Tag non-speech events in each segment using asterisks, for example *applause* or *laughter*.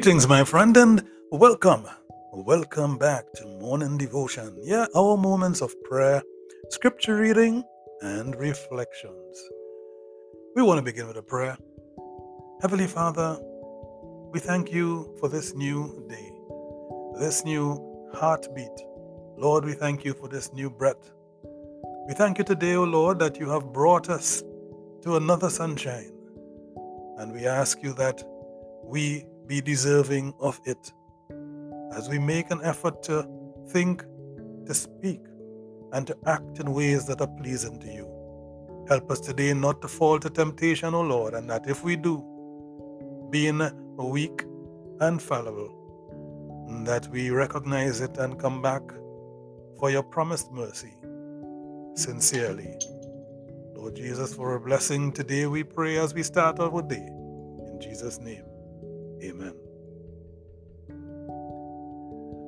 Greetings, my friend, and welcome. Welcome back to Morning Devotion. Yeah, our moments of prayer, scripture reading, and reflections. We want to begin with a prayer. Heavenly Father, we thank you for this new day, this new heartbeat. Lord, we thank you for this new breath. We thank you today, O Lord, that you have brought us to another sunshine. And we ask you that we be deserving of it. As we make an effort to think, to speak, and to act in ways that are pleasing to you. Help us today not to fall to temptation, O Lord, and that if we do, being weak and fallible, that we recognize it and come back for your promised mercy sincerely. Lord Jesus, for a blessing today, we pray as we start our day. In Jesus' name. Amen.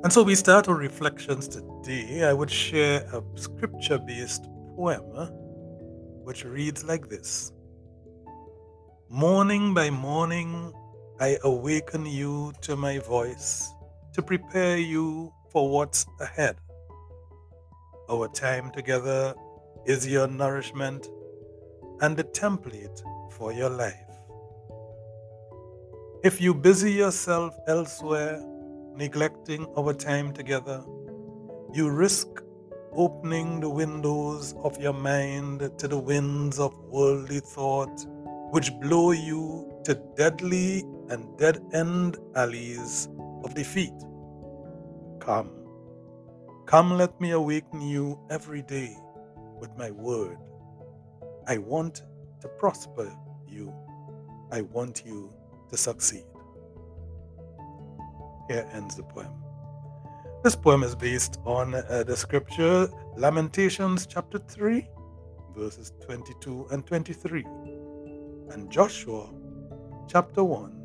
And so we start our reflections today. I would share a scripture based poem which reads like this Morning by morning, I awaken you to my voice to prepare you for what's ahead. Our time together is your nourishment and the template for your life. If you busy yourself elsewhere, neglecting our time together, you risk opening the windows of your mind to the winds of worldly thought, which blow you to deadly and dead end alleys of defeat. Come, come, let me awaken you every day with my word. I want to prosper you. I want you to succeed. Here ends the poem. This poem is based on uh, the scripture Lamentations chapter 3, verses 22 and 23, and Joshua chapter 1,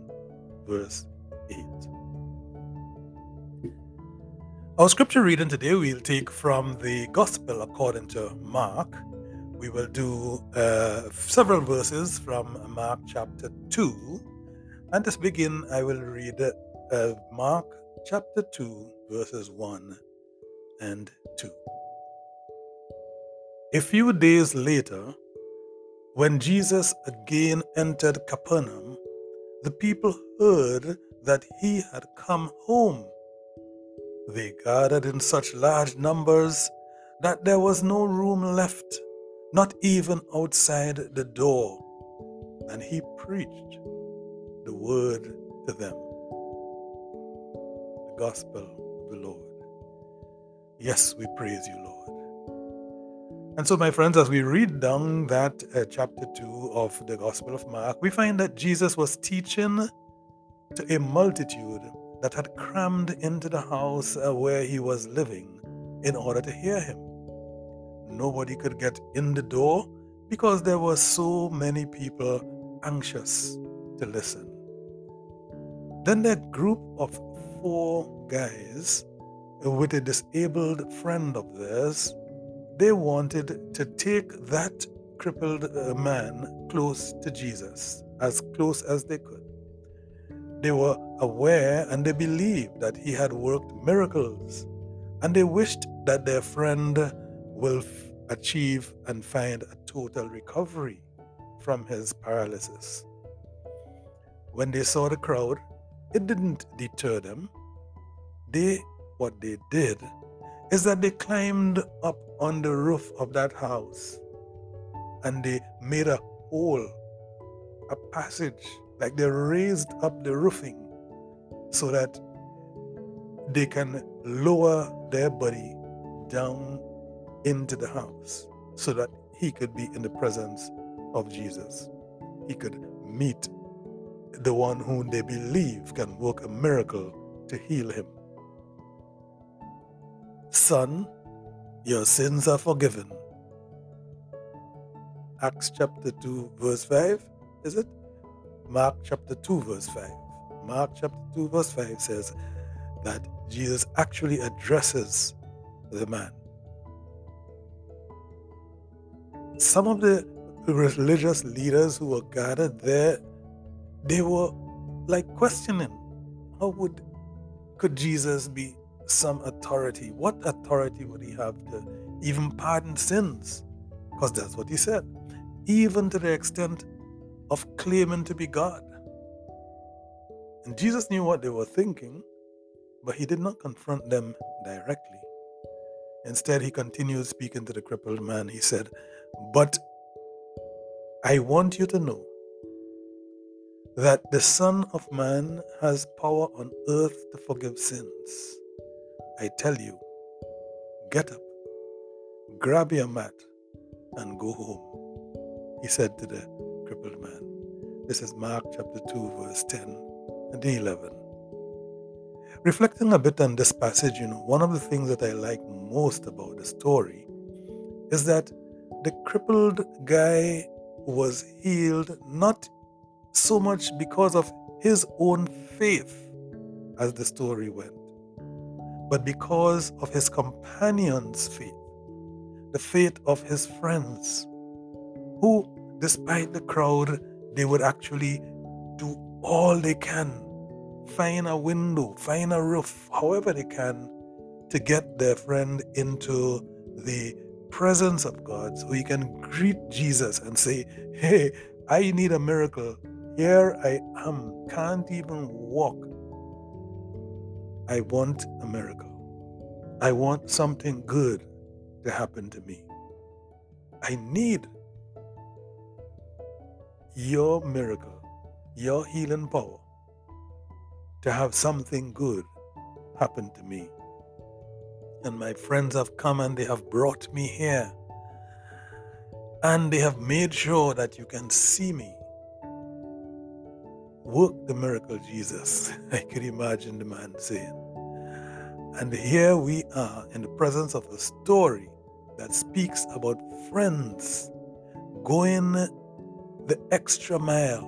verse 8. Our scripture reading today we'll take from the Gospel according to Mark. We will do uh, several verses from Mark chapter 2 and to begin, I will read uh, Mark chapter 2, verses 1 and 2. A few days later, when Jesus again entered Capernaum, the people heard that he had come home. They gathered in such large numbers that there was no room left, not even outside the door, and he preached word to them. The gospel of the Lord. Yes, we praise you, Lord. And so, my friends, as we read down that uh, chapter 2 of the Gospel of Mark, we find that Jesus was teaching to a multitude that had crammed into the house uh, where he was living in order to hear him. Nobody could get in the door because there were so many people anxious to listen. Then that group of four guys with a disabled friend of theirs, they wanted to take that crippled uh, man close to Jesus, as close as they could. They were aware and they believed that he had worked miracles, and they wished that their friend will achieve and find a total recovery from his paralysis. When they saw the crowd, it didn't deter them. they what they did is that they climbed up on the roof of that house and they made a hole, a passage, like they raised up the roofing so that they can lower their body down into the house so that he could be in the presence of Jesus. He could meet the one whom they believe can work a miracle to heal him. Son, your sins are forgiven. Acts chapter 2, verse 5, is it? Mark chapter 2, verse 5. Mark chapter 2, verse 5 says that Jesus actually addresses the man. Some of the religious leaders who were gathered there, they were like questioning how would could Jesus be some authority? What authority would he have to even pardon sins? Because that's what he said. Even to the extent of claiming to be God. And Jesus knew what they were thinking, but he did not confront them directly. Instead, he continued speaking to the crippled man. He said, But I want you to know that the Son of Man has power on earth to forgive sins. I tell you, get up, grab your mat, and go home. He said to the crippled man. This is Mark chapter 2, verse 10 and 11. Reflecting a bit on this passage, you know, one of the things that I like most about the story is that the crippled guy was healed not so much because of his own faith as the story went, but because of his companion's faith, the faith of his friends, who, despite the crowd, they would actually do all they can, find a window, find a roof, however they can, to get their friend into the presence of God so he can greet Jesus and say, Hey, I need a miracle. Here I am, can't even walk. I want a miracle. I want something good to happen to me. I need your miracle, your healing power to have something good happen to me. And my friends have come and they have brought me here. And they have made sure that you can see me. Work the miracle, Jesus. *laughs* I could imagine the man saying. And here we are in the presence of a story that speaks about friends going the extra mile,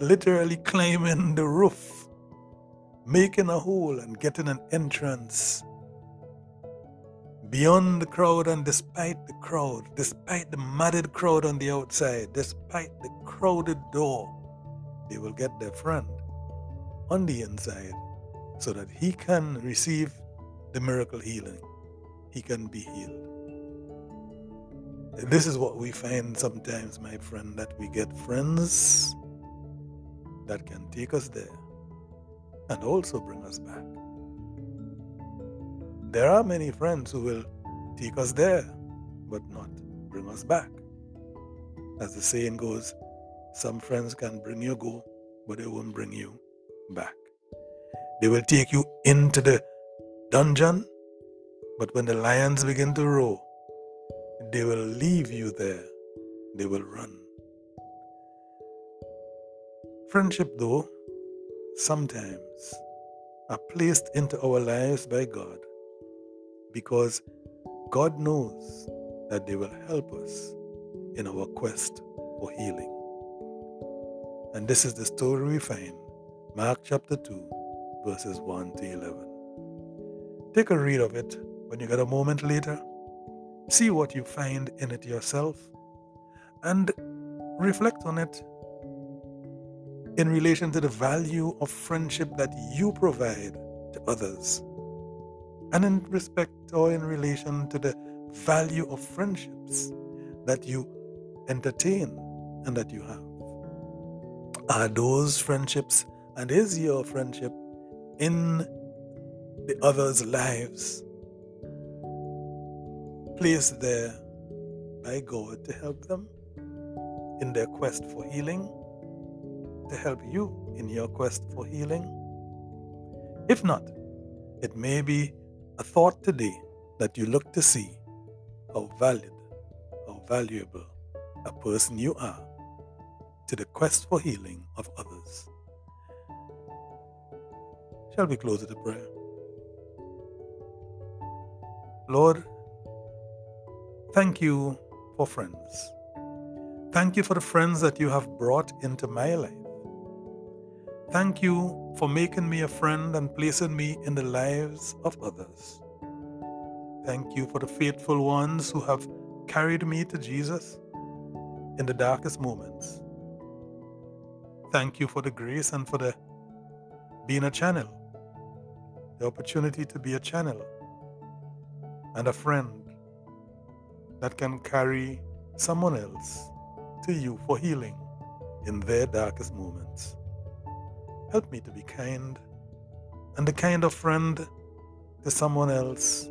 literally climbing the roof, making a hole and getting an entrance beyond the crowd and despite the crowd, despite the matted crowd on the outside, despite the crowded door, they will get their friend on the inside so that he can receive the miracle healing. He can be healed. This is what we find sometimes, my friend, that we get friends that can take us there and also bring us back. There are many friends who will take us there, but not bring us back. As the saying goes, some friends can bring you go, but they won't bring you back. They will take you into the dungeon, but when the lions begin to roar, they will leave you there. They will run. Friendship, though, sometimes are placed into our lives by God because God knows that they will help us in our quest for healing. And this is the story we find, Mark chapter 2, verses 1 to 11. Take a read of it when you get a moment later. See what you find in it yourself and reflect on it in relation to the value of friendship that you provide to others and in respect or in relation to the value of friendships that you entertain and that you have. Are those friendships and is your friendship in the others' lives placed there by God to help them in their quest for healing, to help you in your quest for healing? If not, it may be a thought today that you look to see how valid, how valuable a person you are to the quest for healing of others. Shall we close with a prayer? Lord, thank you for friends. Thank you for the friends that you have brought into my life. Thank you for making me a friend and placing me in the lives of others. Thank you for the faithful ones who have carried me to Jesus in the darkest moments. Thank you for the grace and for the being a channel, the opportunity to be a channel and a friend that can carry someone else to you for healing in their darkest moments. Help me to be kind and the kind of friend to someone else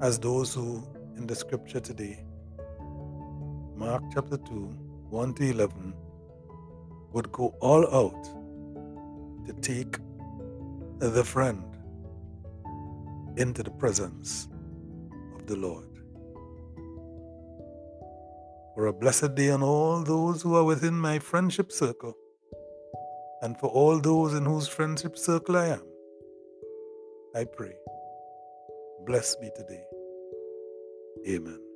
as those who in the scripture today, Mark chapter 2, 1 to 11, would go all out to take the friend into the presence of the Lord. For a blessed day on all those who are within my friendship circle, and for all those in whose friendship circle I am, I pray. Bless me today. Amen.